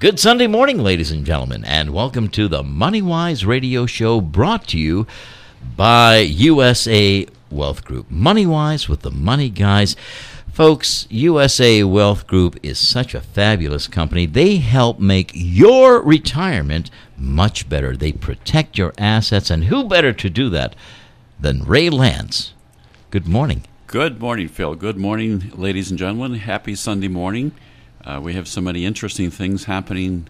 Good Sunday morning, ladies and gentlemen, and welcome to the Money Wise Radio Show brought to you by USA Wealth Group. Money Wise with the Money Guys. Folks, USA Wealth Group is such a fabulous company. They help make your retirement much better. They protect your assets, and who better to do that than Ray Lance? Good morning. Good morning, Phil. Good morning, ladies and gentlemen. Happy Sunday morning. Uh, we have so many interesting things happening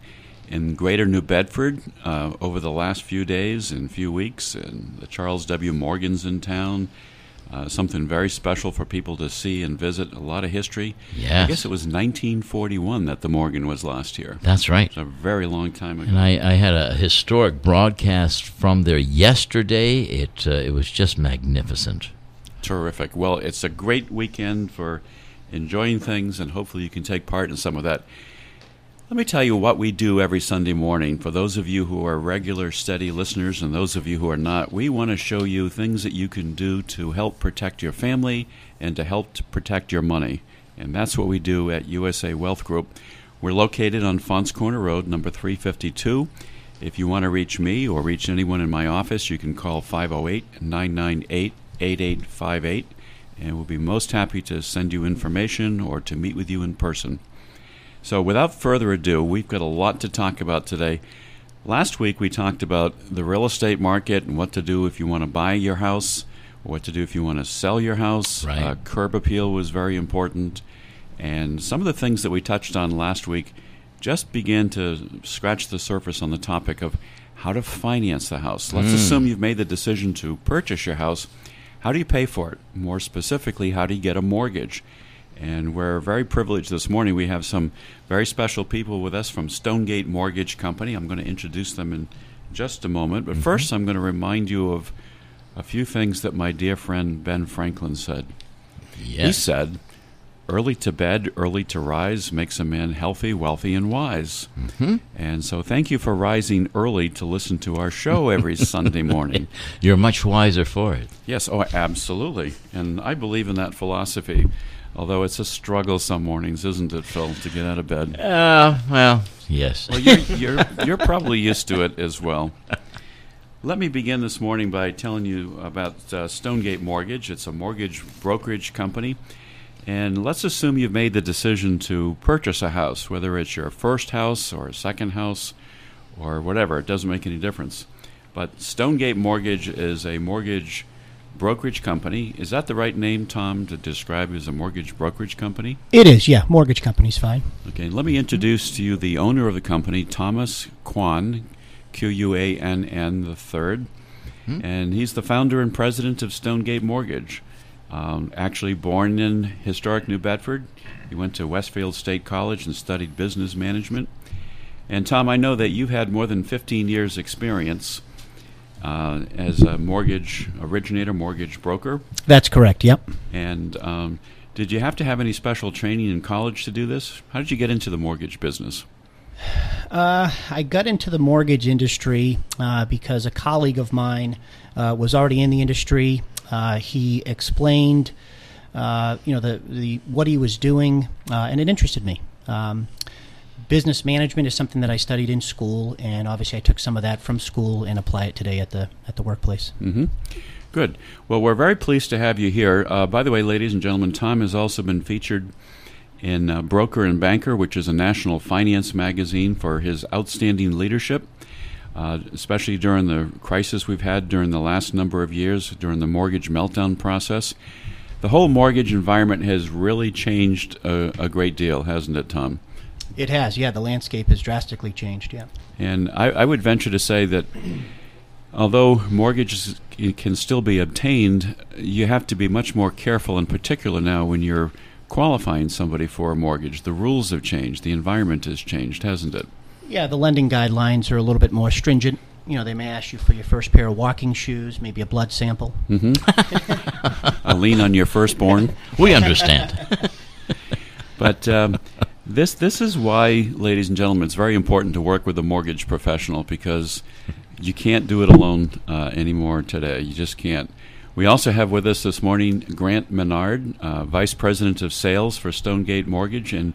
in Greater New Bedford uh, over the last few days and few weeks. And the Charles W. Morgan's in town. Uh, something very special for people to see and visit. A lot of history. Yes. I guess it was 1941 that the Morgan was last here. That's right. It's a very long time ago. And I, I had a historic broadcast from there yesterday. It uh, it was just magnificent. Terrific. Well, it's a great weekend for enjoying things, and hopefully you can take part in some of that. Let me tell you what we do every Sunday morning. For those of you who are regular, steady listeners, and those of you who are not, we want to show you things that you can do to help protect your family and to help to protect your money. And that's what we do at USA Wealth Group. We're located on Fonts Corner Road, number 352. If you want to reach me or reach anyone in my office, you can call 508 998 8858, and we'll be most happy to send you information or to meet with you in person. So, without further ado, we've got a lot to talk about today. Last week, we talked about the real estate market and what to do if you want to buy your house, what to do if you want to sell your house. Right. Uh, curb appeal was very important. And some of the things that we touched on last week just began to scratch the surface on the topic of how to finance the house. Let's assume you've made the decision to purchase your house. How do you pay for it? More specifically, how do you get a mortgage? And we're very privileged this morning. We have some very special people with us from Stonegate Mortgage Company. I'm going to introduce them in just a moment. But mm-hmm. first, I'm going to remind you of a few things that my dear friend Ben Franklin said. He said, Early to bed, early to rise makes a man healthy, wealthy, and wise. Mm-hmm. And so, thank you for rising early to listen to our show every Sunday morning. You're much wiser for it. Yes, oh, absolutely. And I believe in that philosophy. Although it's a struggle some mornings, isn't it, Phil, to get out of bed? Uh, well, yes. Well, you're, you're, you're probably used to it as well. Let me begin this morning by telling you about uh, Stonegate Mortgage. It's a mortgage brokerage company. And let's assume you've made the decision to purchase a house, whether it's your first house or a second house or whatever. It doesn't make any difference. But Stonegate Mortgage is a mortgage brokerage company. Is that the right name, Tom, to describe as a mortgage brokerage company? It is, yeah. Mortgage company's fine. Okay, let me introduce to you the owner of the company, Thomas Quann, Q U A N N the third, mm-hmm. and he's the founder and president of Stonegate Mortgage. Um, actually, born in historic New Bedford, he went to Westfield State College and studied business management. And Tom, I know that you've had more than 15 years' experience uh, as a mortgage originator, mortgage broker. That's correct, yep. And um, did you have to have any special training in college to do this? How did you get into the mortgage business? Uh, I got into the mortgage industry uh, because a colleague of mine uh, was already in the industry. Uh, he explained, uh, you know, the, the what he was doing, uh, and it interested me. Um, business management is something that I studied in school, and obviously I took some of that from school and apply it today at the at the workplace. hmm Good. Well, we're very pleased to have you here. Uh, by the way, ladies and gentlemen, Tom has also been featured in uh, Broker and Banker, which is a national finance magazine, for his outstanding leadership, uh, especially during the crisis we've had during the last number of years during the mortgage meltdown process. The whole mortgage environment has really changed a, a great deal, hasn't it, Tom? It has, yeah. The landscape has drastically changed, yeah. And I, I would venture to say that although mortgages can still be obtained, you have to be much more careful, in particular now when you're qualifying somebody for a mortgage. The rules have changed, the environment has changed, hasn't it? Yeah, the lending guidelines are a little bit more stringent. You know, they may ask you for your first pair of walking shoes, maybe a blood sample. A lien on your firstborn. We understand. But um, this this is why, ladies and gentlemen, it's very important to work with a mortgage professional because you can't do it alone uh, anymore today. You just can't. We also have with us this morning Grant Menard, uh, Vice President of Sales for Stonegate Mortgage, and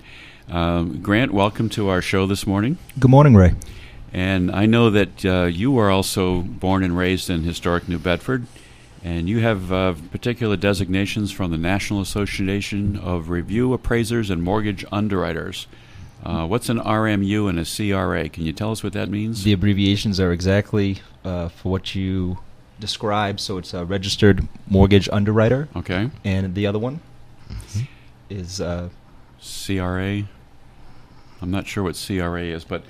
Um, Grant, welcome to our show this morning. Good morning, Ray. And I know that uh, you are also born and raised in historic New Bedford, and you have uh, particular designations from the National Association of Review Appraisers and Mortgage Underwriters. Uh, what's an RMU and a CRA? Can you tell us what that means? The abbreviations are exactly uh, for what you described. So it's a registered mortgage underwriter, okay. and the other one is uh, CRA. I'm not sure what CRA is, but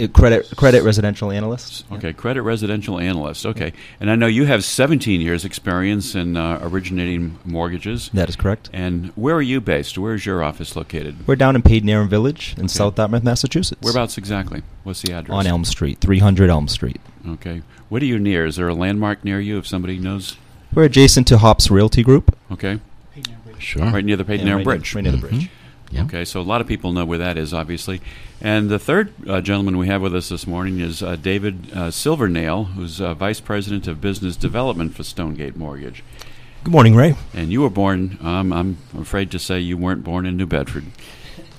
a credit credit residential analyst. okay, credit residential analyst. Okay, and I know you have 17 years experience in uh, originating mortgages. That is correct. And where are you based? Where is your office located? We're down in Padanaram Village in South Dartmouth, Massachusetts. Whereabouts exactly? What's the address? On Elm Street, 300 Elm Street. Okay. What are you near? Is there a landmark near you if somebody knows? We're adjacent to Hops Realty Group. Okay. Sure. Right near the Peyton Yeah, right Bridge. Near, right near the bridge. Yeah. Okay, so a lot of people know where that is, obviously. And the third uh, gentleman we have with us this morning is uh, David uh, Silvernail, who's uh, Vice President of Business Development for Stonegate Mortgage. Good morning, Ray. And you were born, um, I'm afraid to say you weren't born in New Bedford.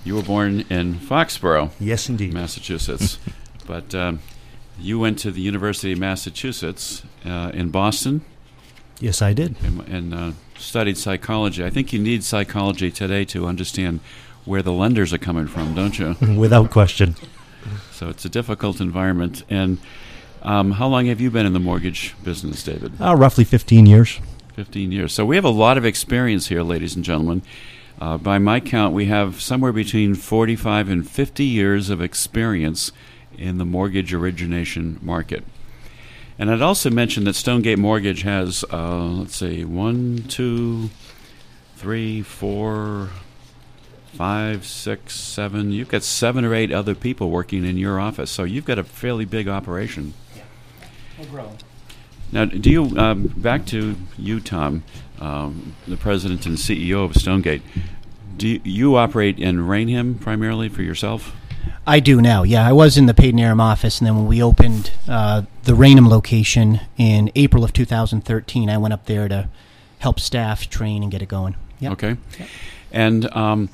You were born in Foxborough, Yes, indeed. Massachusetts. but um, you went to the University of Massachusetts uh, in Boston Yes, I did. and, and uh, studied psychology. I think you need psychology today to understand where the lenders are coming from, don't you? Without question. so it's a difficult environment. And um, how long have you been in the mortgage business, David? Uh, roughly 15 years. 15 years. So we have a lot of experience here, ladies and gentlemen. Uh, by my count, we have somewhere between 45 and 50 years of experience in the mortgage origination market. And I'd also mention that Stonegate Mortgage has, uh, let's see, one, two, three, four, five, six, seven. You've got seven or eight other people working in your office, so you've got a fairly big operation. Yeah, we Now, do you um, back to you, Tom, um, the president and CEO of Stonegate? Do you, you operate in Raynham primarily for yourself? I do now. Yeah, I was in the Padanaram office, and then when we opened uh, the Raynham location in April of 2013, I went up there to help staff train and get it going. Yep. Okay. And um,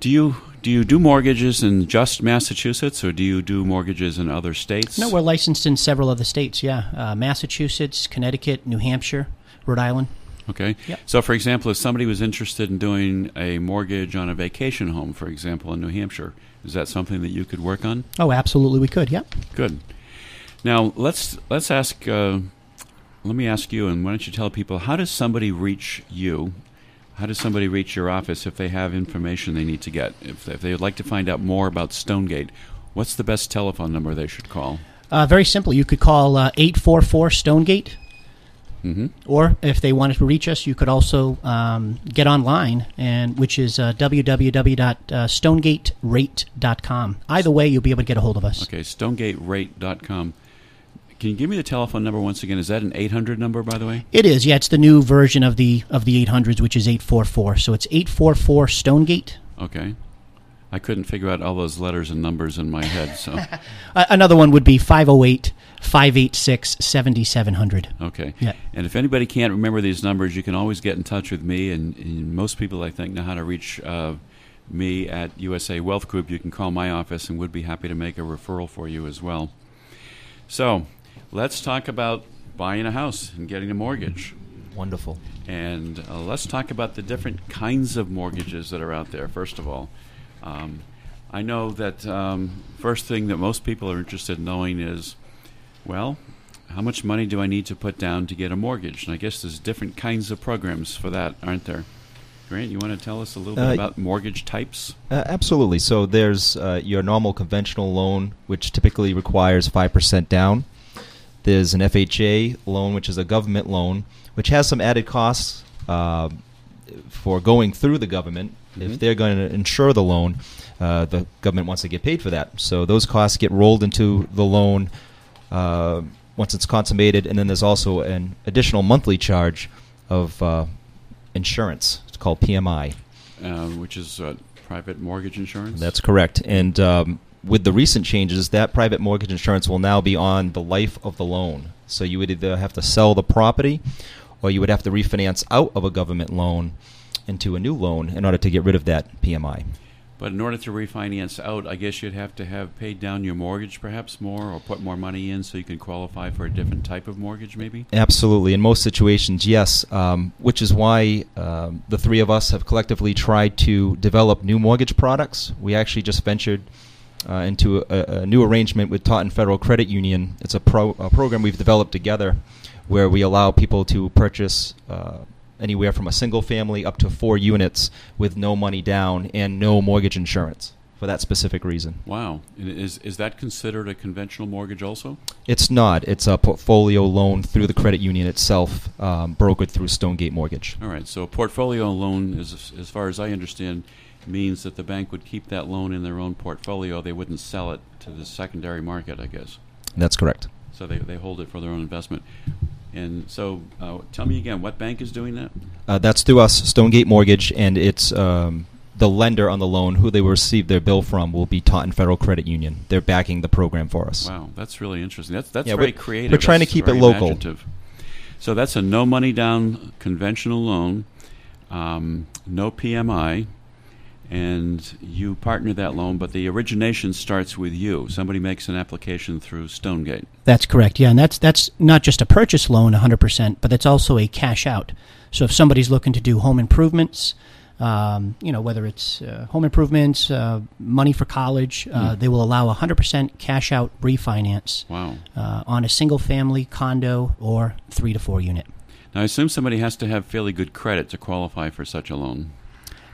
do you do you do mortgages in just Massachusetts, or do you do mortgages in other states? No, we're licensed in several other states. Yeah, uh, Massachusetts, Connecticut, New Hampshire, Rhode Island. Okay. Yep. So, for example, if somebody was interested in doing a mortgage on a vacation home, for example, in New Hampshire, is that something that you could work on? Oh, absolutely, we could. Yep. Good. Now let's let's ask. Uh, let me ask you, and why don't you tell people how does somebody reach you? How does somebody reach your office if they have information they need to get? If, if they would like to find out more about Stonegate, what's the best telephone number they should call? Uh, very simple. You could call uh, 844 Stonegate, Mm-hmm. or if they wanted to reach us, you could also um, get online, and which is uh, www.stonegaterate.com. Either way, you'll be able to get a hold of us. Okay, StonegateRate.com. Can you give me the telephone number once again? Is that an 800 number, by the way? It is, yeah. It's the new version of the of the 800s, which is 844. So it's 844 Stonegate. Okay. I couldn't figure out all those letters and numbers in my head, so. Another one would be 508 586 7700. Okay. Yeah. And if anybody can't remember these numbers, you can always get in touch with me. And, and most people, I think, know how to reach uh, me at USA Wealth Group. You can call my office, and would be happy to make a referral for you as well. So, let's talk about buying a house and getting a mortgage. Wonderful. And uh, let's talk about the different kinds of mortgages that are out there, first of all. Um, I know that um, first thing that most people are interested in knowing is, well, how much money do I need to put down to get a mortgage? And I guess there's different kinds of programs for that, aren't there? Grant, you want to tell us a little bit Uh, about mortgage types? Uh, absolutely. So there's uh, your normal conventional loan, which typically requires 5% down. There's an FHA loan, which is a government loan, which has some added costs uh, for going through the government. Mhm. If they're going to insure the loan, uh, the government wants to get paid for that. So those costs get rolled into the loan uh, once it's consummated, and then there's also an additional monthly charge of uh, insurance. It's called PMI. Uh, which is uh, private mortgage insurance? That's correct. And um, with the recent changes, that private mortgage insurance will now be on the life of the loan. So you would either have to sell the property or you would have to refinance out of a government loan into a new loan in order to get rid of that PMI. But in order to refinance out, I guess you'd have to have paid down your mortgage perhaps more or put more money in so you can qualify for a different type of mortgage maybe? Absolutely. In most situations, yes. Um, which is why um, the three of us have collectively tried to develop new mortgage products. We actually just ventured uh, into a, a new arrangement with Taunton Federal Credit Union. It's a, pro, a program we've developed together where we allow people to purchase uh, anywhere from a single family up to four units with no money down and no mortgage insurance for that specific reason. Wow. Is, is that considered a conventional mortgage also? It's not. It's a portfolio loan through the credit union itself, um, brokered through Stonegate Mortgage. All right. So a portfolio loan, is, as far as I understand, means that the bank would keep that loan in their own portfolio. They wouldn't sell it to the secondary market, I guess. That's correct. So they, they hold it for their own investment. And so uh, tell me again, what bank is doing that? Uh, that's through us, Stonegate Mortgage, and it's um, the lender on the loan who they will receive their bill from will be Taunton Federal Credit Union. They're backing the program for us. Wow, that's really interesting. That's that's Yeah, very we're- creative. we're trying to keep it local. imaginative. So that's a no money down conventional loan, um, no PMI, and you partner that loan, but the origination starts with you. Somebody makes an application through Stonegate. That's correct. Yeah, and that's that's not just a purchase loan 100%, but it's also a cash out. So if somebody's looking to do home improvements, um, you know, whether it's uh, home improvements, uh, money for college, uh, they will allow 100% cash out refinance Wow. uh, on a single family condo or three to four unit. Now I assume somebody has to have fairly good credit to qualify for such a loan.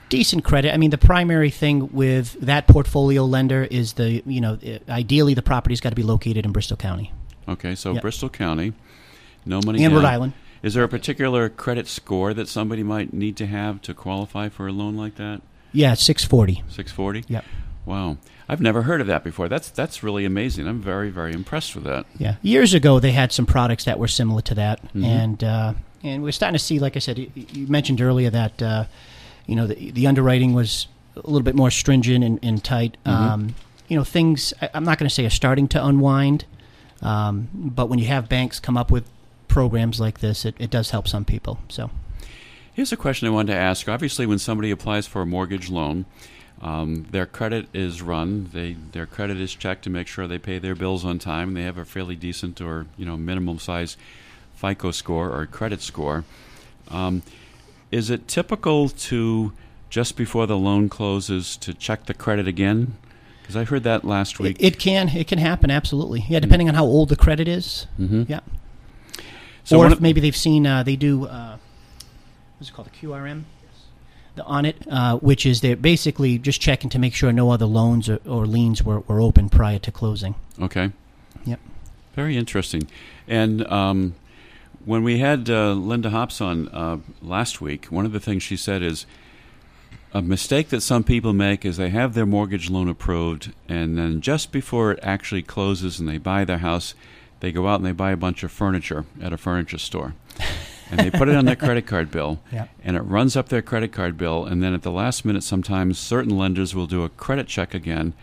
Decent credit. I mean, the primary thing with that portfolio lender is the you know ideally the property's got to be located in Bristol County Okay, so Yep. Bristol County, no money and down. Rhode Island. Is there a particular credit score that somebody might need to have to qualify for a loan like that? Yeah, six forty. 640? Yep. Wow. I've never heard of that before. That's that's really amazing. I'm very very impressed with that. Yeah, years ago they had some products that were similar to that, Mhm. and uh, and we're starting to see, like I said, you, you mentioned earlier that uh, you know the, the underwriting was a little bit more stringent and, and tight. Mhm. Um, you know, things I, I'm not going to say are starting to unwind, um, but when you have banks come up with programs like this, it, it does help some people. So. Here's a question I wanted to ask. Obviously, when somebody applies for a mortgage loan, um, their credit is run. They their credit is checked to make sure they pay their bills on time. They have a fairly decent or you know minimum size FICO score or credit score. Um, is it typical to just before the loan closes to check the credit again? Because I heard that last week. it can it can happen absolutely. Yeah, depending on how old the credit is. hmm Yeah. So or if maybe they've seen uh, they do uh, what's it called the QRM the on it, uh, which is they're basically just checking to make sure no other loans or, or liens were, were open prior to closing. Okay. Yep. Very interesting. And um, when we had uh, Linda Hops on uh, last week, one of the things she said is a mistake that some people make is they have their mortgage loan approved, and then just before it actually closes and they buy their house, they go out and they buy a bunch of furniture at a furniture store. and they put it on their credit card bill, Yep. and it runs up their credit card bill. And then at the last minute, sometimes certain lenders will do a credit check again,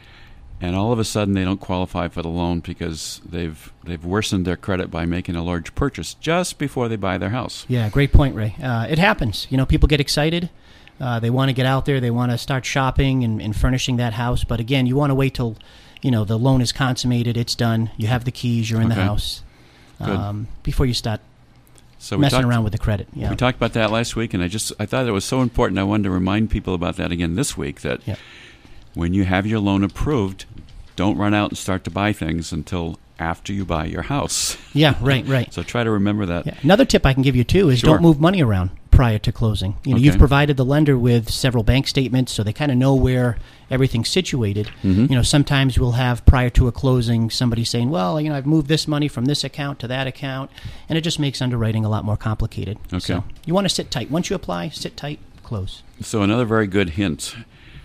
and all of a sudden they don't qualify for the loan because they've they've worsened their credit by making a large purchase just before they buy their house. Yeah, great point, Ray. Uh, it happens. You know, people get excited. Uh, they want to get out there. They want to start shopping and, and furnishing that house. But again, you want to wait till you know the loan is consummated. It's done. You have the keys. You're in Okay. the house um, before you start So messing talked, around with the credit. Yeah. we talked about that last week, and I just I thought it was so important. I wanted to remind people about that again this week. That Yep. When you have your loan approved, don't run out and start to buy things until after you buy your house. yeah. Right. Right. So try to remember that. Yeah. Another tip I can give you too is Sure. don't move money around prior to closing. You know, you've provided the lender with several bank statements, so they kind of know where everything's situated. Mhm. You know, sometimes we'll have prior to a closing somebody saying, "Well, you know, I've moved this money from this account to that account," and it just makes underwriting a lot more complicated. Okay. So you want to sit tight. Once you apply, sit tight, close. So another very good hint.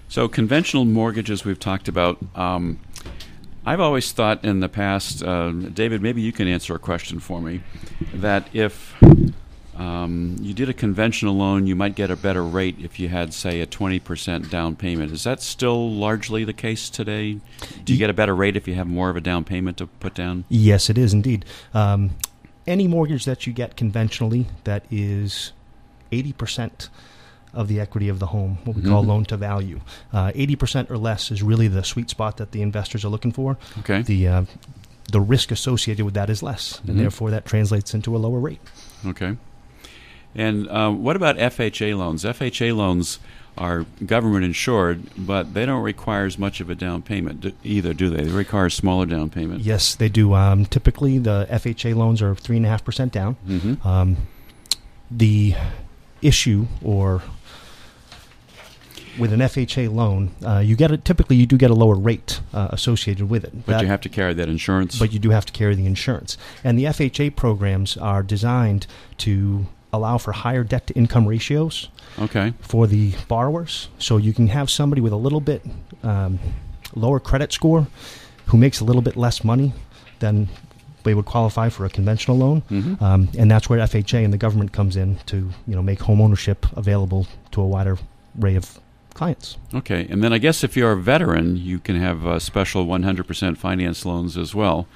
So conventional mortgages we've talked about. Um, I've always thought in the past, uh, David, maybe you can answer a question for me, that if um, you did a conventional loan, you might get a better rate if you had, say, a 20% down payment. Is that still largely the case today? Do you get a better rate if you have more of a down payment to put down? Yes, it is indeed. Um, any mortgage that you get conventionally that is 80% of the equity of the home, what we call loan to value. Uh, 80% or less is really the sweet spot that the investors are looking for. Okay. The, uh, the risk associated with that is less, Mhm. and therefore that translates into a lower rate. Okay. And uh, what about FHA loans? FHA loans are government insured, but they don't require as much of a down payment do, either, do they? They require a smaller down payment. Yes, they do. Um, typically, the FHA loans are 3.5% down. Mm-hmm. Um, the issue or with an FHA loan, uh, you get a, typically you do get a lower rate uh, associated with it. But That- you have to carry that insurance. but you do have to carry the insurance. And the FHA programs are designed to allow for higher debt to income ratios okay. for the borrowers. So you can have somebody with a little bit um, lower credit score who makes a little bit less money than they would qualify for a conventional loan. Mhm. Um, and that's where FHA and the government comes in to you know make home ownership available to a wider array of clients. Okay. And then I guess if you're a veteran, you can have uh, special 100% finance loans as well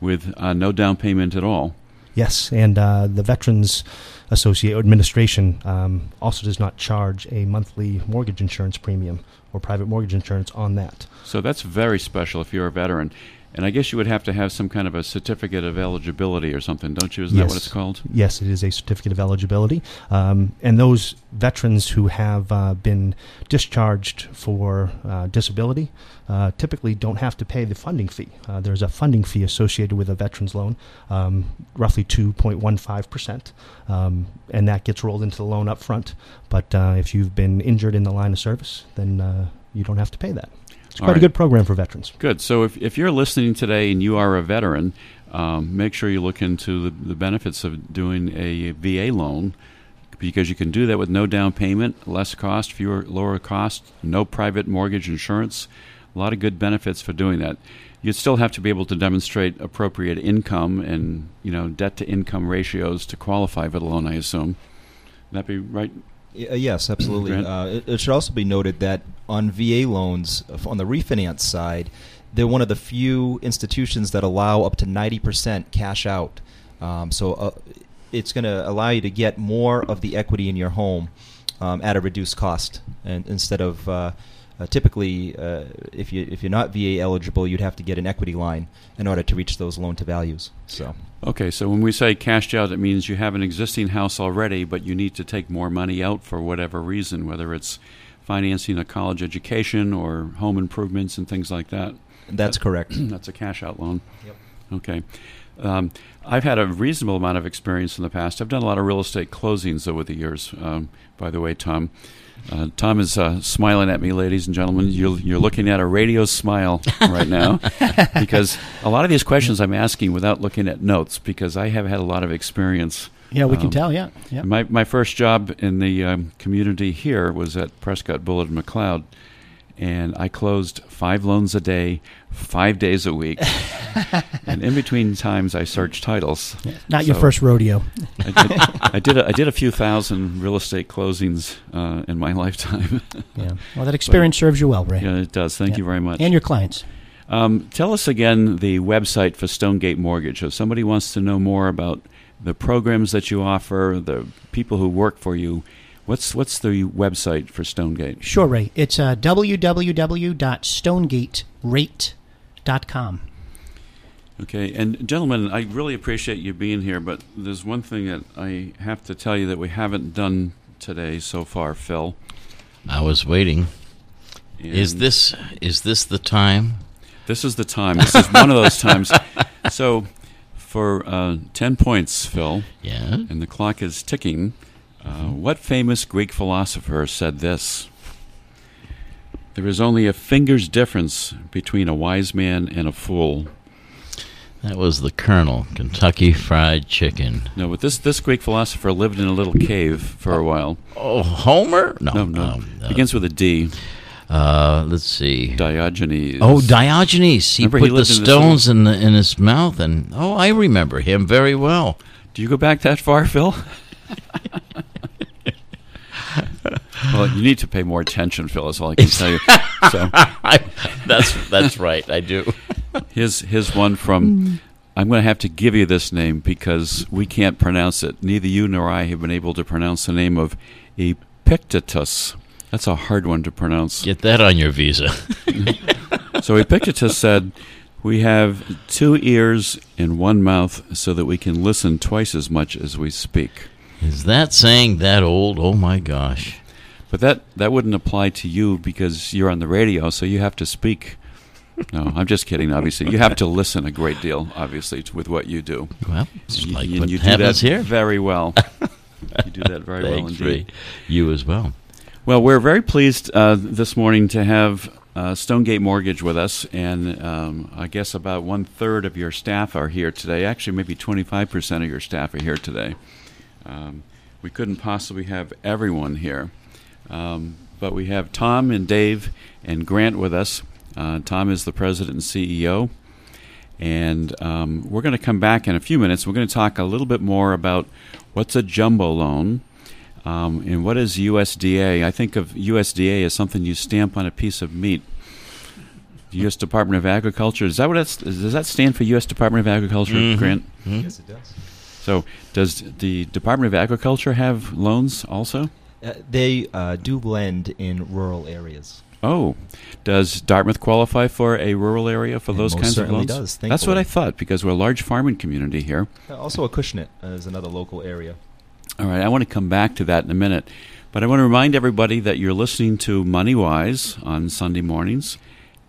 with uh, no down payment at all. Yes, and uh, the Veterans Associate Administration um, also does not charge a monthly mortgage insurance premium or private mortgage insurance on that. So that's very special if you're a veteran. And I guess you would have to have some kind of a certificate of eligibility or something, don't you? Isn't that what Yes. it's called? Yes, it is a certificate of eligibility. Um, and those veterans who have uh, been discharged for uh, disability uh, typically don't have to pay the funding fee. Uh, there's a funding fee associated with a veteran's loan, um, roughly 2.15%, um, and that gets rolled into the loan up front. But uh, if you've been injured in the line of service, then uh, you don't have to pay that. It's quite right. a good program for veterans. Good. So if, if you're listening today and you are a veteran, um, make sure you look into the, the benefits of doing a VA loan because you can do that with no down payment, less cost, fewer lower cost, no private mortgage insurance. A lot of good benefits for doing that. You'd still have to be able to demonstrate appropriate income and you know debt to income ratios to qualify for the loan. I assume. Would that be right? Uh, Yes, absolutely. Uh, it, it should also be noted that on VA loans, on the refinance side, they're one of the few institutions that allow up to 90% cash out. Um, so uh, it's going to allow you to get more of the equity in your home um, at a reduced cost, and instead of uh, uh, typically, uh, if you if you're not VA eligible, you'd have to get an equity line in order to reach those loan to values. So. Okay, so when we say cashed out, it means you have an existing house already, but you need to take more money out for whatever reason, whether it's financing a college education or home improvements and things like that. That's correct. That's a cash out loan. Yep. Okay. Um, I've had a reasonable amount of experience in the past. I've done a lot of real estate closings over the years, um, by the way, Tom. Uh, Tom is uh, smiling at me, ladies and gentlemen. You're, you're looking at a radio smile right now because a lot of these questions I'm asking without looking at notes because I have had a lot of experience. Yeah, we can Um, tell. Yeah, yeah. My, my first job in the um, community here was at Prescott Bullard and McLeod, and I closed five loans a day, five days a week. and in between times, I searched titles. Not your first rodeo. I did, I did, a, I did a few thousand real estate closings uh, in my lifetime. Yeah. Well, that experience serves you well, Ray, yeah, it does. Thank Yeah. you very much. and your clients. Um, tell us again the website for Stonegate Mortgage. So if somebody wants to know more about the programs that you offer, the people who work for you, what's what's the website for Stonegate? Sure, Ray. It's uh, www.stonegaterate.com. Okay, and gentlemen, I really appreciate you being here, but there's one thing that I have to tell you that we haven't done today so far, Phil. I was waiting. Is this is this the time? This is the time. This is one of those times. So, for uh, ten points, Phil, Yeah. and the clock is ticking. Uh, what famous Greek philosopher said this? There is only a finger's difference between a wise man and a fool. That was the Colonel, Kentucky Fried Chicken. No, but this this Greek philosopher lived in a little cave for a while. Oh, Homer? No, No, no, um, uh, begins with a D. uh, let's see. Diogenes. Oh, Diogenes. He Remember he put the in stones in, the, in his mouth, and oh, I remember him very well. Do you go back that far, Phil? well, you need to pay more attention, Phil. Is all I can tell you. So I, that's that's right. I do. his his one from. I'm going to have to give you this name because we can't pronounce it. Neither you nor I have been able to pronounce the name of Epictetus. Epictetus. That's a hard one to pronounce. Get that on your visa. So Epictetus said, We have two ears and one mouth so that we can listen twice as much as we speak. Is that saying that old? Oh my gosh. But that, that wouldn't apply to you because you're on the radio, so you have to speak. No, I'm just kidding, obviously. You have to listen a great deal, obviously, with what you do. Well, it's You- like and what you do that here. very well. you do that very well indeed. You as well. Well, we're very pleased uh, this morning to have uh, Stonegate Mortgage with us, and um, I guess about one third of your staff are here today. Actually, maybe 25% of your staff are here today. Um, we couldn't possibly have everyone here, um, but we have Tom and Dave and Grant with us. Uh, Tom is the president and CEO. And um, we're going to come back in a few minutes. We're going to talk a little bit more about what's a jumbo loan um, and what is USDA. I think of USDA as something you stamp on a piece of meat. U.S. Department of Agriculture. Is that what that's, does that stand for U.S. Department of Agriculture, Mhm. Grant? Yes, it does. So, does the Department of Agriculture have loans also? Uh, they uh, do lend in rural areas. Oh, does Dartmouth qualify for a rural area for those kinds of certainly loans? does, That's what. I thought because we're a large farming community here. Uh, also, Acushnet is another local area. All right, I want to come back to that in a minute. But I want to remind everybody that you're listening to Money Wise on Sunday mornings.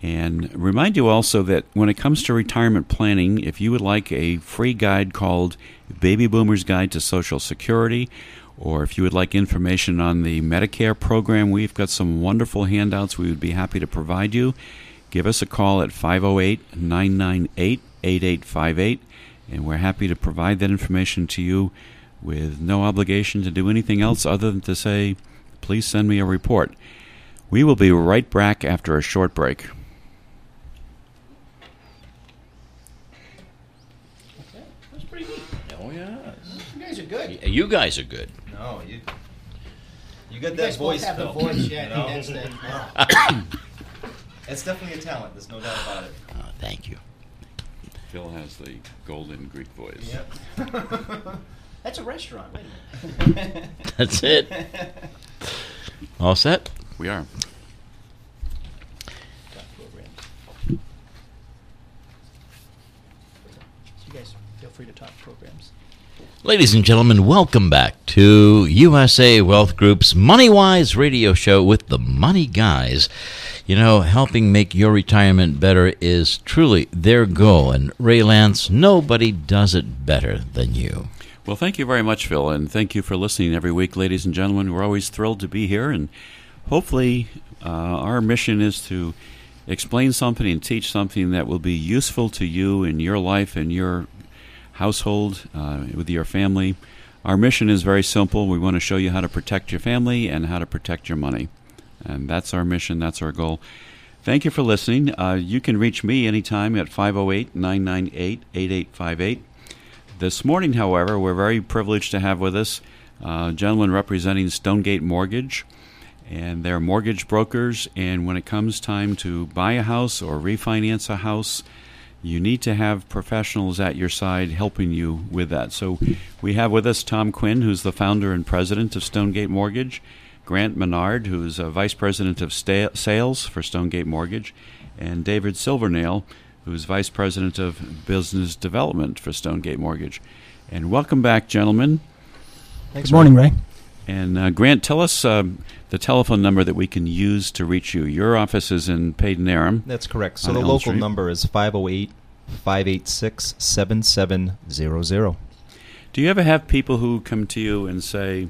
And remind you also that when it comes to retirement planning, if you would like a free guide called Baby Boomer's Guide to Social Security, or if you would like information on the Medicare program, we've got some wonderful handouts we would be happy to provide you. Give us a call at 508 998 8858, and we're happy to provide that information to you with no obligation to do anything else other than to say, please send me a report. We will be right back after a short break. That's pretty neat. Oh yeah. You guys are good. You guys are good. No, you. You got that guys both have the voice. Yeah, I think that's the. It's definitely a talent. There's no doubt about it. Oh, thank you. Phil has the golden Greek voice. Yep. That's a restaurant. Wait a minute. That's it. All set? We are. So you guys feel free to talk programs. Ladies and gentlemen, welcome back to USA Wealth Group's MoneyWise radio show with the Money Guys. You know, helping make your retirement better is truly their goal, and Ray Lance, nobody does it better than you. Well, thank you very much, Phil, and thank you for listening every week, ladies and gentlemen. We're always thrilled to be here, and hopefully, uh, our mission is to explain something and teach something that will be useful to you in your life and your household, uh, with your family. Our mission is very simple. We want to show you how to protect your family and how to protect your money. And that's our mission, that's our goal. Thank you for listening. Uh, you can reach me anytime at 508 998 8858. This morning, however, we're very privileged to have with us uh, a gentleman representing Stonegate Mortgage. And they're mortgage brokers. And when it comes time to buy a house or refinance a house, you need to have professionals at your side helping you with that. So we have with us Tom Quann, who's the founder and president of Stonegate Mortgage, Grant Menard, who's a vice president of sta- sales for Stonegate Mortgage, and David Silvernail, who's vice president of business development for Stonegate Mortgage. And welcome back, gentlemen. Thanks, Good morning, Ray. And uh, Grant, tell us um, the telephone number that we can use to reach you. Your office is in Padanaram. That's correct. So the Elm local Street. number is 508 586 7700. Do you ever have people who come to you and say,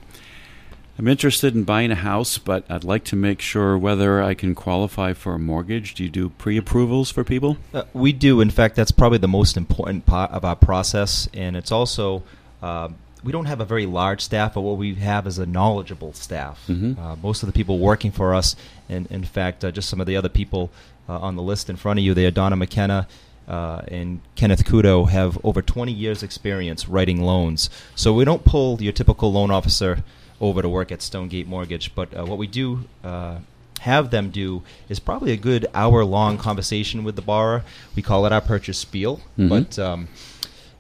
I'm interested in buying a house, but I'd like to make sure whether I can qualify for a mortgage? Do you do pre approvals for people? Uh, we do. In fact, that's probably the most important part of our process, and it's also uh, we don't have a very large staff, but what we have is a knowledgeable staff. Mhm. Uh, most of the people working for us, and in fact, uh, just some of the other people uh, on the list in front of you, they are Donna McKenna. Uh, and Kenneth Kudo have over 20 years' experience writing loans. So we don't pull your typical loan officer over to work at Stonegate Mortgage, but uh, what we do uh, have them do is probably a good hour long conversation with the borrower. We call it our purchase spiel, Mhm. but um,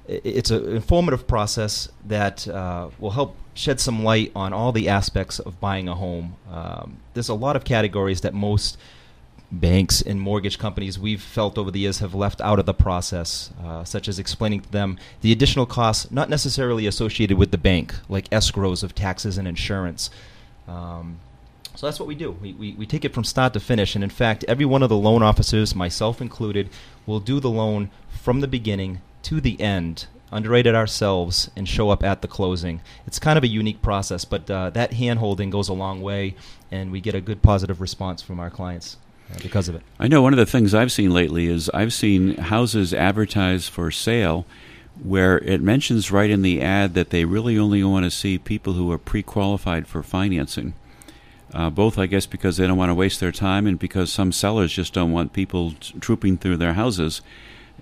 it's an informative process that uh, will help shed some light on all the aspects of buying a home. Um, there's a lot of categories that most banks and mortgage companies we've felt over the years have left out of the process, uh, such as explaining to them the additional costs not necessarily associated with the bank, like escrows of taxes and insurance. Um, so that's what we do. We, we, we take it from start to finish. And in fact, every one of the loan officers, myself included, will do the loan from the beginning to the end, underwrite it ourselves, and show up at the closing. It's kind of a unique process, but uh, that hand holding goes a long way, and we get a good positive response from our clients uh, because of it. I know one of the things I've seen lately is I've seen houses advertised for sale where it mentions right in the ad that they really only want to see people who are pre qualified for financing. Uh, both, I guess, because they don't want to waste their time and because some sellers just don't want people t- trooping through their houses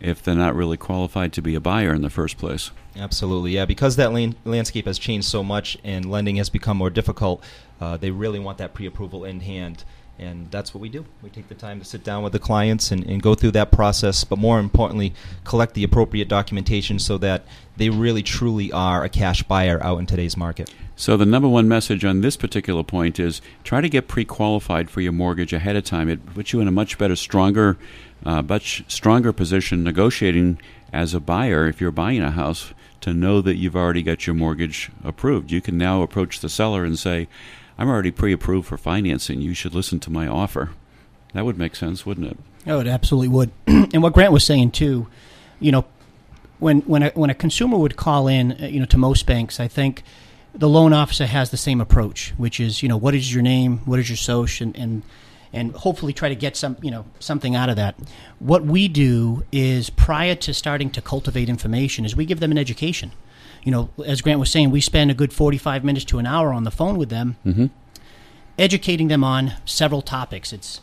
if they're not really qualified to be a buyer in the first place. Absolutely, yeah. Because that lan- landscape has changed so much and lending has become more difficult, uh, they really want that pre-approval in hand, and that's what we do. We take the time to sit down with the clients and, and go through that process, but more importantly, collect the appropriate documentation so that they really truly are a cash buyer out in today's market. So the number one message on this particular point is try to get pre-qualified for your mortgage ahead of time. It puts you in a much better, stronger, uh, much stronger position negotiating as a buyer if you're buying a house to know that you've already got your mortgage approved. You can now approach the seller and say, "I'm already pre-approved for financing. You should listen to my offer." That would make sense, wouldn't it? Oh, it absolutely would. and what Grant was saying too, you know, when when a, when a consumer would call in, uh, you know, to most banks, I think the loan officer has the same approach, which is, you know, what is your name, what is your social, and, and and hopefully try to get some, you know, something out of that. What we do is prior to starting to cultivate information, is we give them an education. You know, as Grant was saying, we spend a good forty-five minutes to an hour on the phone with them, Mm-hmm. educating them on several topics. It's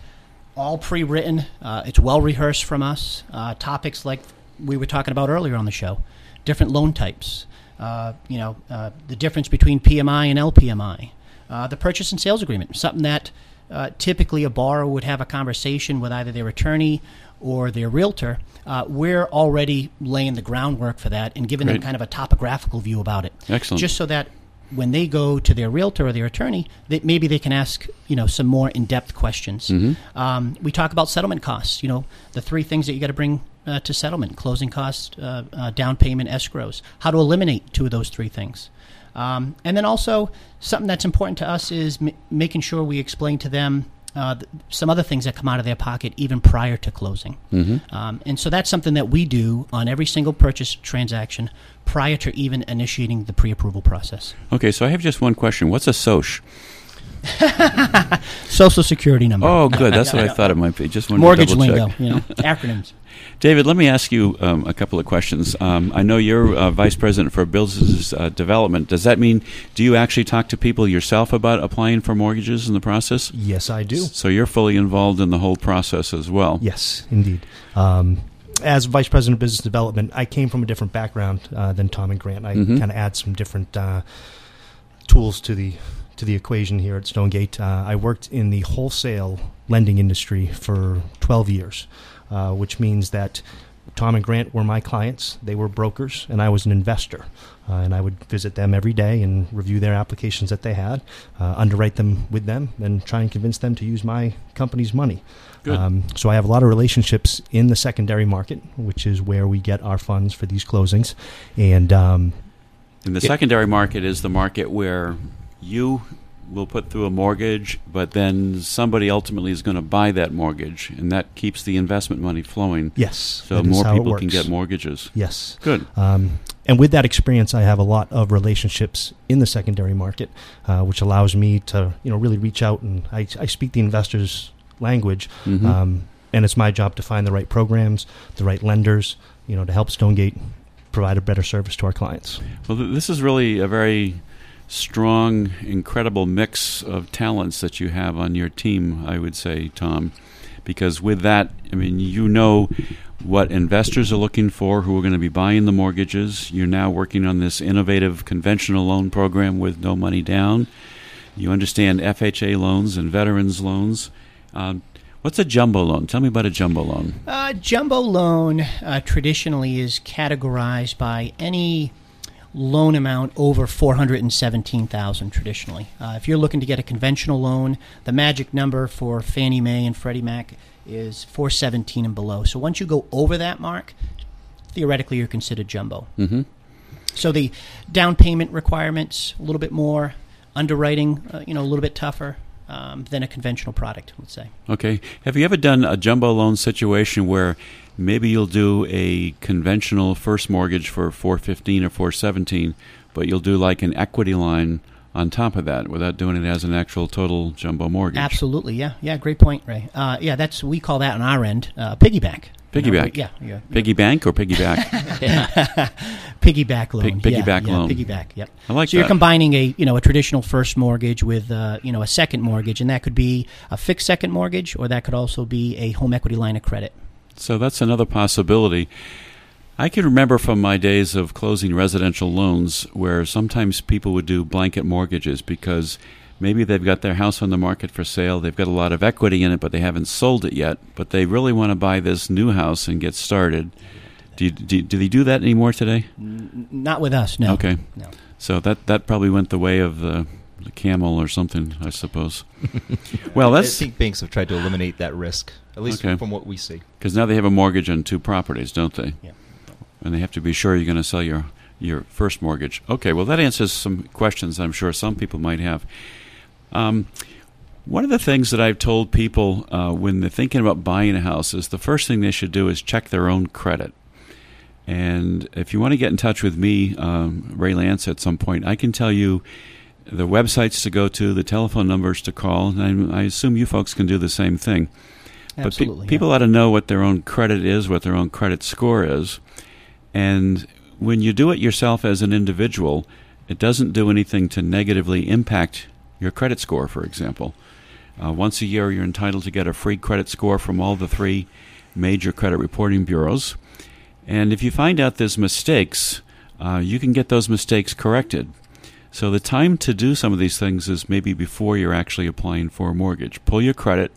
all pre-written. Uh, it's well rehearsed from us. Uh, topics like we were talking about earlier on the show, different loan types. Uh, you know, uh, the difference between PMI and LPMI. Uh, the purchase and sales agreement, something that uh, typically a borrower would have a conversation with either their attorney or their realtor. Uh, we're already laying the groundwork for that and giving them kind of a topographical view about it. Excellent. Just so that when they go to their realtor or their attorney, that maybe they can ask you know some more in-depth questions. Um, we talk about settlement costs. You know the three things that you got to bring uh, to settlement: closing costs, uh, uh, down payment, escrows. How to eliminate two of those three things. Um, and then also something that's important to us is m- making sure we explain to them uh, some other things that come out of their pocket even prior to closing. Um, and so that's something that we do on every single purchase transaction prior to even initiating the pre-approval process. Okay, so I have just one question. What's a SOCH? Social security number. Oh, good. That's what I thought it might be. Just wanted Mortgage to lingo, you know, acronyms. David, let me ask you um, a couple of questions. Um, I know you're uh, vice president for business uh, development. Does that mean do you actually talk to people yourself about applying for mortgages in the process? Yes, I do. So you're fully involved in the whole process as well. Yes, indeed. Um, as vice president of business development, I came from a different background uh, than Tom and Grant. I Mhm. kind of add some different uh, tools to the to the equation here at Stonegate. Uh, I worked in the wholesale lending industry for 12 years, uh, which means that Tom and Grant were my clients. They were brokers, and I was an investor. Uh, and I would visit them every day and review their applications that they had, uh, underwrite them with them, and try and convince them to use my company's money. Um, so I have a lot of relationships in the secondary market, which is where we get our funds for these closings. And um, And the It- secondary market is the market where you will put through a mortgage, but then somebody ultimately is going to buy that mortgage, and that keeps the investment money flowing. yes, So more people can get mortgages. Yes. Good. Um, and with that experience, I have a lot of relationships in the secondary market, uh, which allows me to, you know, really reach out and I, I speak the investors' language, Mhm. um, and it's my job to find the right programs, the right lenders, you know, to help Stonegate provide a better service to our clients. Well, th- this is really a very strong, incredible mix of talents that you have on your team, I would say, Tom. Because with that, I mean, you know what investors are looking for who are going to be buying the mortgages. You're now working on this innovative conventional loan program with no money down. You understand FHA loans and veterans loans. Um, What's a jumbo loan? Tell me about a jumbo loan. Uh, jumbo loan uh, traditionally is categorized by any loan amount over 417,000 traditionally. Uh, if you're looking to get a conventional loan, the magic number for Fannie Mae and Freddie Mac is 417 and below. So once you go over that mark, theoretically you're considered jumbo. Mm-hmm. So the down payment requirements a little bit more, underwriting uh, you know a little bit tougher um, than a conventional product, let's say. Okay. Have you ever done a jumbo loan situation where maybe you'll do a conventional first mortgage for 415 or 417, but you'll do like an equity line on top of that without doing it as an actual total jumbo mortgage? Absolutely, yeah, yeah, great point, Ray. Uh, yeah, that's we call that on our end uh, piggyback. You know, Piggyback. yeah, yeah. Piggy bank or piggyback? piggyback loan. Pig- piggyback yeah, loan. Piggyback. Yep. I like so you're combining a you know a traditional first mortgage with uh, you know a second mortgage, and that could be a fixed second mortgage, or that could also be a home equity line of credit. So that's another possibility. I can remember from my days of closing residential loans where sometimes people would do blanket mortgages because maybe they've got their house on the market for sale, they've got a lot of equity in it, but they haven't sold it yet, but they really want to buy this new house and get started. Do, you, do, do they do that anymore today? Not with us, no. Okay. No. So that, that probably went the way of the, the camel or something, I suppose. well, I think banks have tried to eliminate that risk, at least Okay. from what we see. because now they have a mortgage on two properties, don't they? Yeah. And they have to be sure you're going to sell your your first mortgage. Okay, well that answers some questions I'm sure some people might have. Um, one of the things that I've told people uh, when they're thinking about buying a house is the first thing they should do is check their own credit. And if you want to get in touch with me, um, Ray Lance, at some point, I can tell you the websites to go to, the telephone numbers to call, and I, I assume you folks can do the same thing. But pe- yeah. people ought to know what their own credit is, what their own credit score is. And when you do it yourself as an individual, it doesn't do anything to negatively impact your credit score, for example. Uh, once a year, you're entitled to get a free credit score from all the three major credit reporting bureaus. And if you find out there's mistakes, uh, you can get those mistakes corrected. So the time to do some of these things is maybe before you're actually applying for a mortgage. Pull your credit,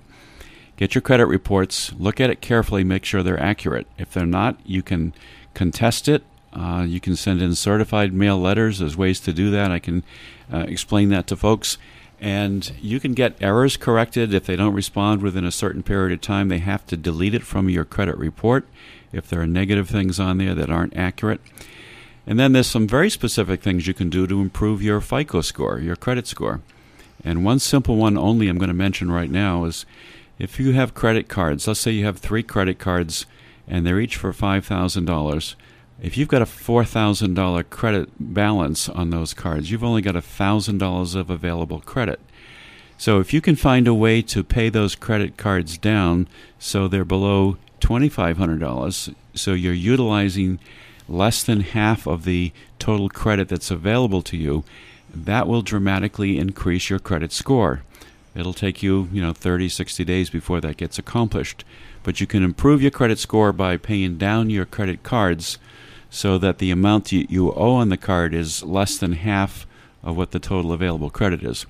get your credit reports, look at it carefully, make sure they're accurate. If they're not, you can contest it. Uh, you can send in certified mail letters. There's ways to do that. I can uh, explain that to folks. And you can get errors corrected if they don't respond within a certain period of time. They have to delete it from your credit report if there are negative things on there that aren't accurate. And then there's some very specific things you can do to improve your FICO score, your credit score. And one simple one only I'm going to mention right now is if you have credit cards, let's say you have three credit cards and they're each for $5,000. If you've got a $4,000 credit balance on those cards, you've only got $1,000 of available credit. So if you can find a way to pay those credit cards down so they're below $2,500, so you're utilizing less than half of the total credit that's available to you, that will dramatically increase your credit score. It'll take you, you know, 30, 60 days before that gets accomplished. But you can improve your credit score by paying down your credit cards so that the amount you, you owe on the card is less than half of what the total available credit is.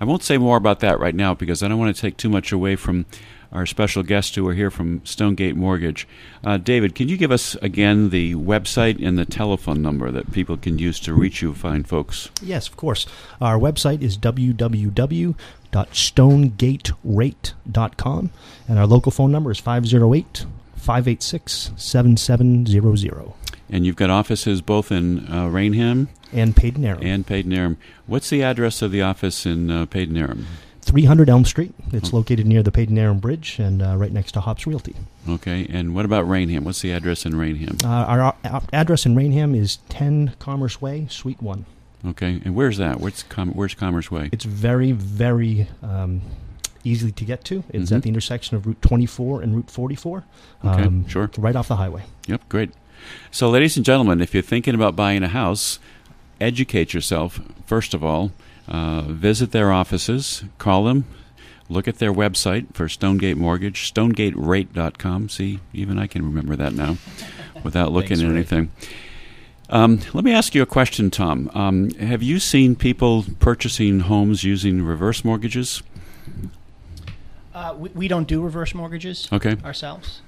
I won't say more about that right now because I don't want to take too much away from our special guests who are here from Stonegate Mortgage. Uh, David, can you give us again the website and the telephone number that people can use to reach you fine folks? Yes, of course. Our website is www.stonegaterate.com, and our local phone number is 508 586 7700. And you've got offices both in uh, Raynham And Padanaram. and Paden What's the address of the office in uh, Paden 300 Elm Street. It's Oh. located near the Padanaram Bridge and uh, right next to Hops Realty. Okay, and what about Raynham? What's the address in Raynham? Uh, our uh, address in Raynham is 10 Commerce Way, Suite 1. Okay, and where's that? Where's, Com- where's Commerce Way? It's very, very um, easy to get to. It's Mhm. at the intersection of Route 24 and Route 44. Okay, sure. Right off the highway. Yep, great. So, ladies and gentlemen, if you're thinking about buying a house, educate yourself, first of all. Uh, visit their offices, call them, look at their website for Stonegate Mortgage, stonegaterate.com. See, even I can remember that now without looking Thanks, at Ray. anything. Um, let me ask you a question, Tom. Um, have you seen people purchasing homes using reverse mortgages? Uh, we, we don't do reverse mortgages Okay. ourselves.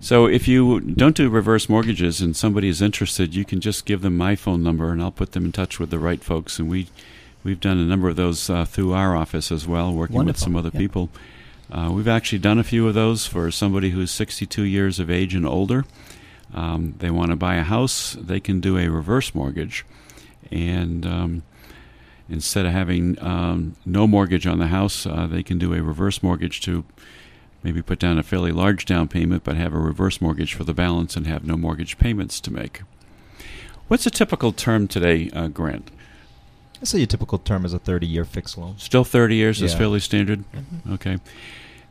So if you don't do reverse mortgages and somebody is interested, you can just give them my phone number and I'll put them in touch with the right folks. And we we've done a number of those uh, through our office as well, working with some other Yeah. people. Uh, we've actually done a few of those for somebody who's 62 years of age and older. Um, they want to buy a house, they can do a reverse mortgage, and um, instead of having um, no mortgage on the house, uh, they can do a reverse mortgage to maybe put down a fairly large down payment, but have a reverse mortgage for the balance and have no mortgage payments to make. What's a typical term today, uh, Grant? I'd say a typical term is a 30 year fixed loan. Still 30 years is fairly standard? Okay.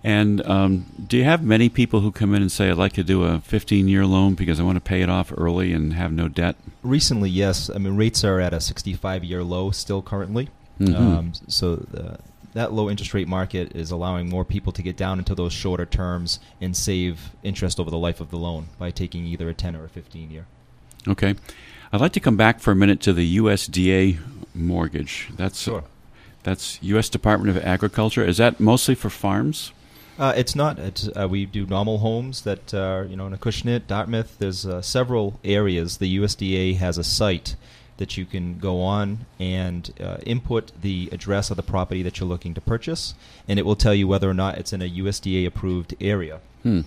And um, do you have many people who come in and say, I'd like to do a 15 year loan because I want to pay it off early and have no debt? Recently, yes. I mean, rates are at a 65 year low still currently. Mhm. Um, so the, that low interest rate market is allowing more people to get down into those shorter terms and save interest over the life of the loan by taking either a 10 or a 15 year. Okay. I'd like to come back for a minute to the USDA mortgage. That's that's U.S. Department of Agriculture. Is that mostly for farms? Uh, it's not. It's, uh, we do normal homes that are, you know, in Acushnet, Dartmouth. There's uh, several areas. The USDA has a site that you can go on and uh, input the address of the property that you're looking to purchase, and it will tell you whether or not it's in a USDA approved area. Hmm.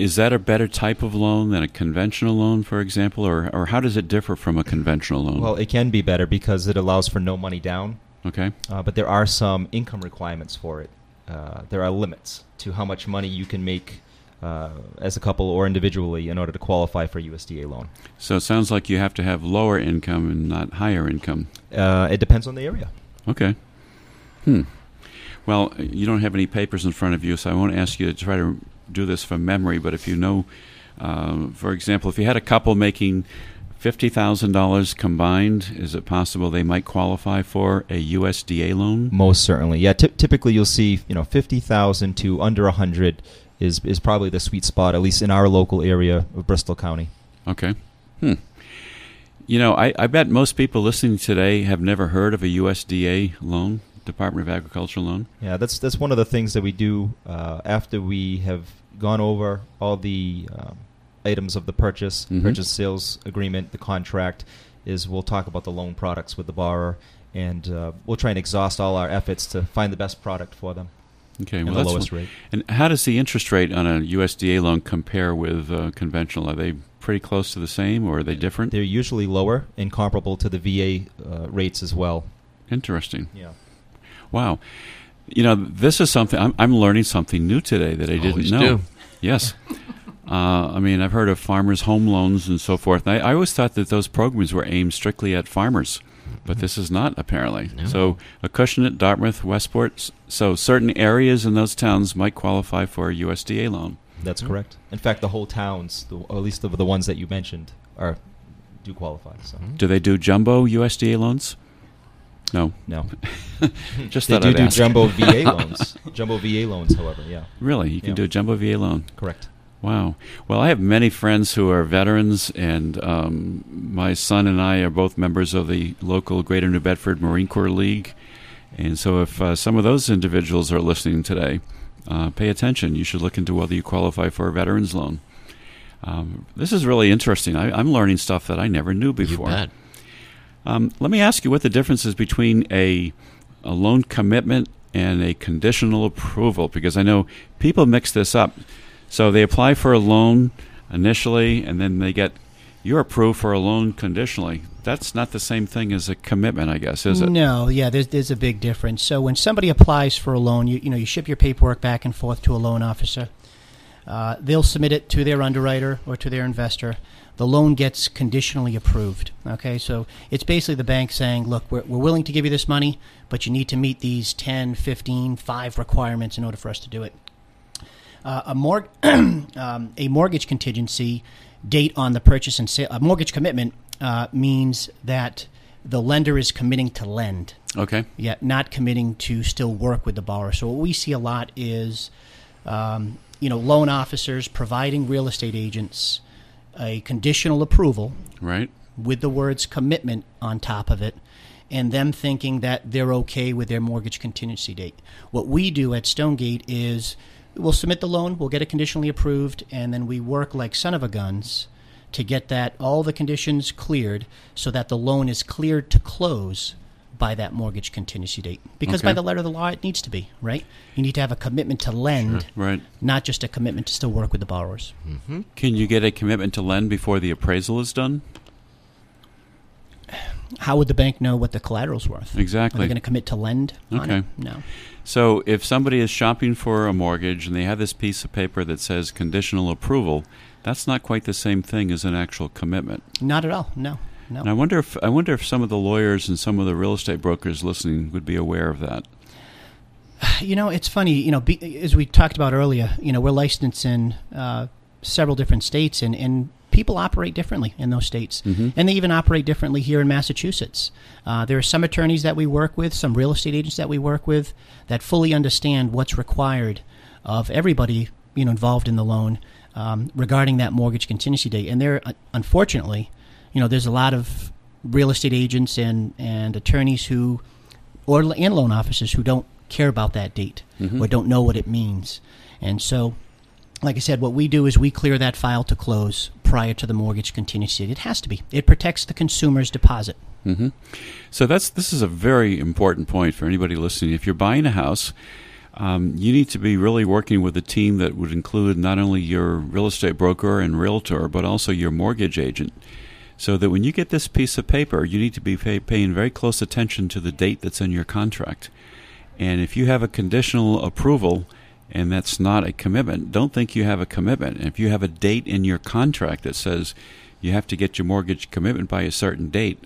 Is that a better type of loan than a conventional loan, for example, or or how does it differ from a conventional loan? Well, it can be better because it allows for no money down, okay. uh, but there are some income requirements for it. Uh, there are limits to how much money you can make uh, as a couple or individually in order to qualify for a USDA loan. So it sounds like you have to have lower income and not higher income. Uh, it depends on the area. Okay. Hmm. Well, you don't have any papers in front of you, so I won't ask you to try to do this from memory. But if you know, uh, for example, if you had a couple making fifty thousand dollars combined, is it possible they might qualify for a USDA loan? Most certainly, yeah. Ty- typically, you'll see you know fifty thousand to under a hundred is is probably the sweet spot, at least in our local area of Bristol County. Okay. Hmm. You know, I, I bet most people listening today have never heard of a USDA loan, Department of Agriculture loan. Yeah, that's that's one of the things that we do uh, after we have gone over all the um, items of the purchase, Mhm. purchase sales agreement, the contract. Is we'll talk about the loan products with the borrower, and uh, we'll try and exhaust all our efforts to find the best product for them Okay, well, the lowest one- rate. And how does the interest rate on a USDA loan compare with uh, conventional? Are they pretty close to the same, or are they different? They're usually lower and comparable to the VA uh, rates as well. Interesting. Yeah. Wow. You know, this is something I'm, I'm learning something new today that I didn't Always know. do. Yes. Uh, I mean, I've heard of farmers' home loans and so forth. And I, I always thought that those programs were aimed strictly at farmers, but this is not apparently. No. So, Acushnet, Dartmouth, Westport. So, certain areas in those towns might qualify for a USDA loan. That's Mhm. correct. In fact, the whole towns, the, or at least of the ones that you mentioned, are do qualify. So Do they do jumbo USDA loans? No. no, Just they thought do I'd do ask. jumbo VA loans. Jumbo VA loans, however, yeah, Really, you can Yeah. do a jumbo VA loan. correct. Wow. Well, I have many friends who are veterans, and um, my son and I are both members of the local Greater New Bedford Marine Corps League. And so, if uh, some of those individuals are listening today, uh, pay attention. You should look into whether you qualify for a veterans loan. Um, this is really interesting. I, I'm learning stuff that I never knew You before. bet. Um, let me ask you what the difference is between a, a loan commitment and a conditional approval, because I know people mix this up. So they apply for a loan initially, and then they get you're approved for a loan conditionally. That's not the same thing as a commitment, I guess, is it? No, yeah, there's there's a big difference. So when somebody applies for a loan, you you know you ship your paperwork back and forth to a loan officer. Uh, they'll submit it to their underwriter or to their investor. The loan gets conditionally approved. Okay, so it's basically the bank saying, look, we're, we're willing to give you this money, but you need to meet these 10, 15, 5 requirements in order for us to do it. Uh, a, mor- um, a mortgage contingency date on the purchase and sale, a mortgage commitment uh, means that the lender is committing to lend, Okay. yet not committing to still work with the borrower. So what we see a lot is, um, you know, loan officers providing real estate agents a conditional approval Right. with the words commitment on top of it. and them thinking that they're okay with their mortgage contingency date. What we do at Stonegate is we'll submit the loan, we'll get it conditionally approved, and then we work like son of a guns to get that all the conditions cleared so that the loan is cleared to close by that mortgage contingency date. Because by the letter of the law, it needs to be, right? You need to have a commitment to lend, Right. not just a commitment to still work with the borrowers. Mm-hmm. Can you get a commitment to lend before the appraisal is done? How would the bank know what the collateral's worth? Exactly. Are they Exactly. going to commit to lend on Okay. it? No. So if somebody is shopping for a mortgage and they have this piece of paper that says conditional approval, that's not quite the same thing as an actual commitment. Not at all. No. No. And I wonder if I wonder if some of the lawyers and some of the real estate brokers listening would be aware of that. You know, it's funny. You know, be, as we talked about earlier, you know, we're licensed in uh, several different states, and, and people operate differently in those states, and they even operate differently here in Massachusetts. Uh, there are some attorneys that we work with, some real estate agents that we work with, that fully understand what's required of everybody, you know, involved in the loan um, regarding that mortgage contingency date. And there, uh, unfortunately, you know, there's a lot of real estate agents and and attorneys who or and loan officers who don't care about that date or don't know what it means. And so, like I said, what we do is we clear that file to close prior to the mortgage contingency. It has to be. It protects the consumer's deposit. So that's this is a very important point for anybody listening. If you're buying a house, um, you need to be really working with a team that would include not only your real estate broker and realtor, but also your mortgage agent. So that when you get this piece of paper, you need to be pay, paying very close attention to the date that's in your contract. And if you have a conditional approval and that's not a commitment, don't think you have a commitment. If you have a date in your contract that says you have to get your mortgage commitment by a certain date,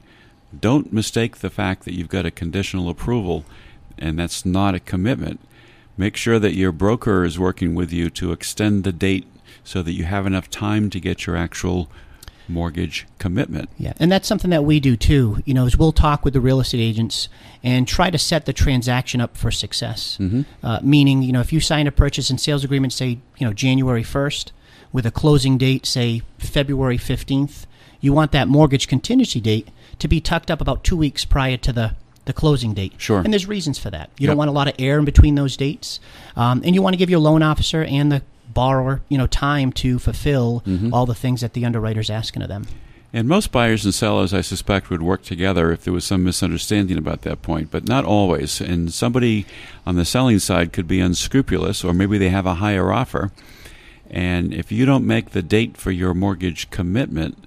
don't mistake the fact that you've got a conditional approval and that's not a commitment. Make sure that your broker is working with you to extend the date so that you have enough time to get your actual mortgage commitment. Yeah, and that's something that we do too. You know, is we'll talk with the real estate agents and try to set the transaction up for success. Mm-hmm. Uh, meaning, you know, if you sign a purchase and sales agreement, say, you know, January first, with a closing date, say February fifteenth, you want that mortgage contingency date to be tucked up about two weeks prior to the the closing date. Sure. And there's reasons for that. You Yep. don't want a lot of air in between those dates, um, and you want to give your loan officer and the borrower, you know, time to fulfill Mm-hmm. all the things that the underwriter's asking of them. And most buyers and sellers, I suspect, would work together if there was some misunderstanding about that point, but not always. And somebody on the selling side could be unscrupulous, or maybe they have a higher offer. And if you don't make the date for your mortgage commitment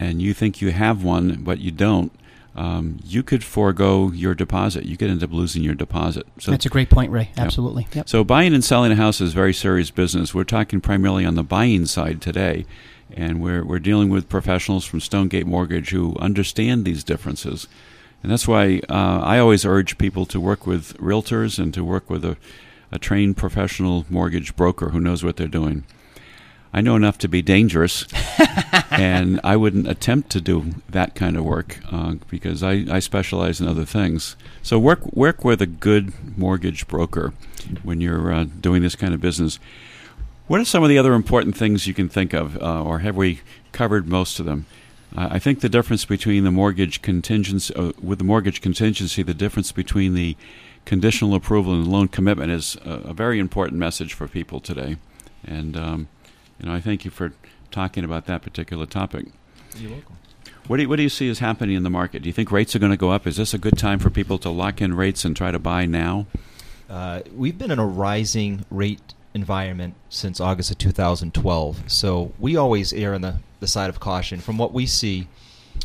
and you think you have one, but you don't, um, you could forego your deposit. You could end up losing your deposit. So That's a great point, Ray. Absolutely. Yep. so buying and selling a house is very serious business. We're talking primarily on the buying side today, and we're we're dealing with professionals from Stonegate Mortgage who understand these differences, and that's why uh, I always urge people to work with realtors and to work with a, a trained professional mortgage broker who knows what they're doing. I know enough to be dangerous, and I wouldn't attempt to do that kind of work uh, because I, I specialize in other things. So work work with a good mortgage broker when you're uh, doing this kind of business. What are some of the other important things you can think of, uh, or have we covered most of them? Uh, I think the difference between the mortgage contingency, uh, with the mortgage contingency, the difference between the conditional approval and loan commitment is a, a very important message for people today. And um, you know, I thank you for talking about that particular topic. You're welcome. What do you, what do you see is happening in the market? Do you think rates are going to go up? Is this a good time for people to lock in rates and try to buy now? Uh, we've been in a rising rate environment since August of 2012. So we always err on the, the side of caution. From what we see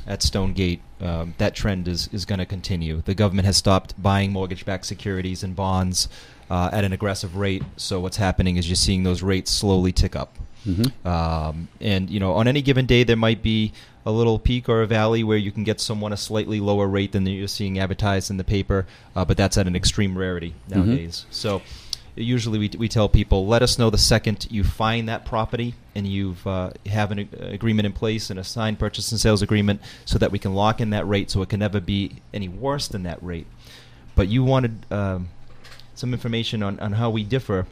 at Stonegate, um, that trend is, is going to continue. The government has stopped buying mortgage backed securities and bonds uh, at an aggressive rate. So what's happening is you're seeing those rates slowly tick up. Mm-hmm. Um, and you know, on any given day, there might be a little peak or a valley where you can get someone a slightly lower rate than you're seeing advertised in the paper, uh, but that's at an extreme rarity nowadays. So usually we, we tell people, let us know the second you find that property and you've uh, have an ag- agreement in place and a signed purchase and sales agreement, so that we can lock in that rate, so it can never be any worse than that rate. But you wanted um, some information on, on how we differ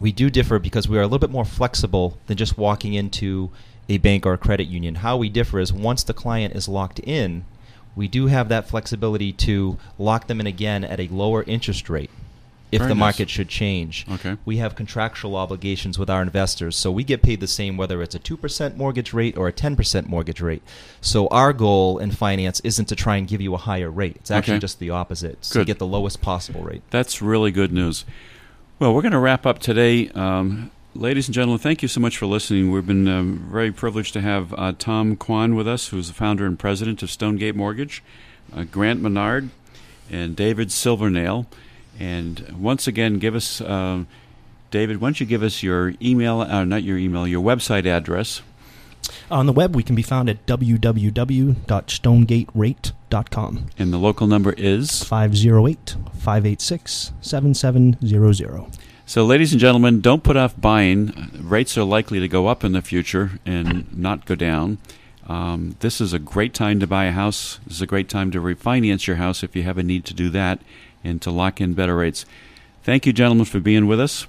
we do differ because we are a little bit more flexible than just walking into a bank or a credit union. How we differ is once the client is locked in, we do have that flexibility to lock them in again at a lower interest rate if Very the nice. market should change. Okay. We have contractual obligations with our investors, so we get paid the same whether it's a 2% mortgage rate or a 10% mortgage rate. So our goal in finance isn't to try and give you a higher rate. It's actually Okay. just the opposite. It's Good. to get the lowest possible rate. That's really good news. Well, we're going to wrap up today. Um, ladies and gentlemen, thank you so much for listening. We've been um, very privileged to have uh, Tom Quann with us, who's the founder and president of Stonegate Mortgage, uh, Grant Menard, and David Silvernail. And once again, give us, um, David, why don't you give us your email, uh, not your email, your website address. On the web, we can be found at www.stonegaterate.com. And the local number is 508 586 7700. So, ladies and gentlemen, don't put off buying. Rates are likely to go up in the future and not go down. Um, this is a great time to buy a house. This is a great time to refinance your house if you have a need to do that and to lock in better rates. Thank you, gentlemen, for being with us.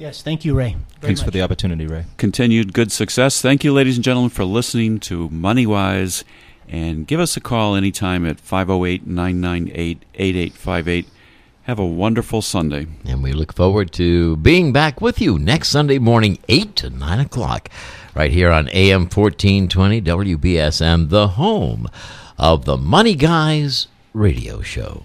Yes, thank you, Ray. Very Thanks for the opportunity, Ray. Continued good success. Thank you, ladies and gentlemen, for listening to MoneyWise. And give us a call anytime at 508 998 8858. Have a wonderful Sunday. And we look forward to being back with you next Sunday morning, 8 to 9 o'clock, right here on AM 1420 WBSM, the home of the Money Guys radio show.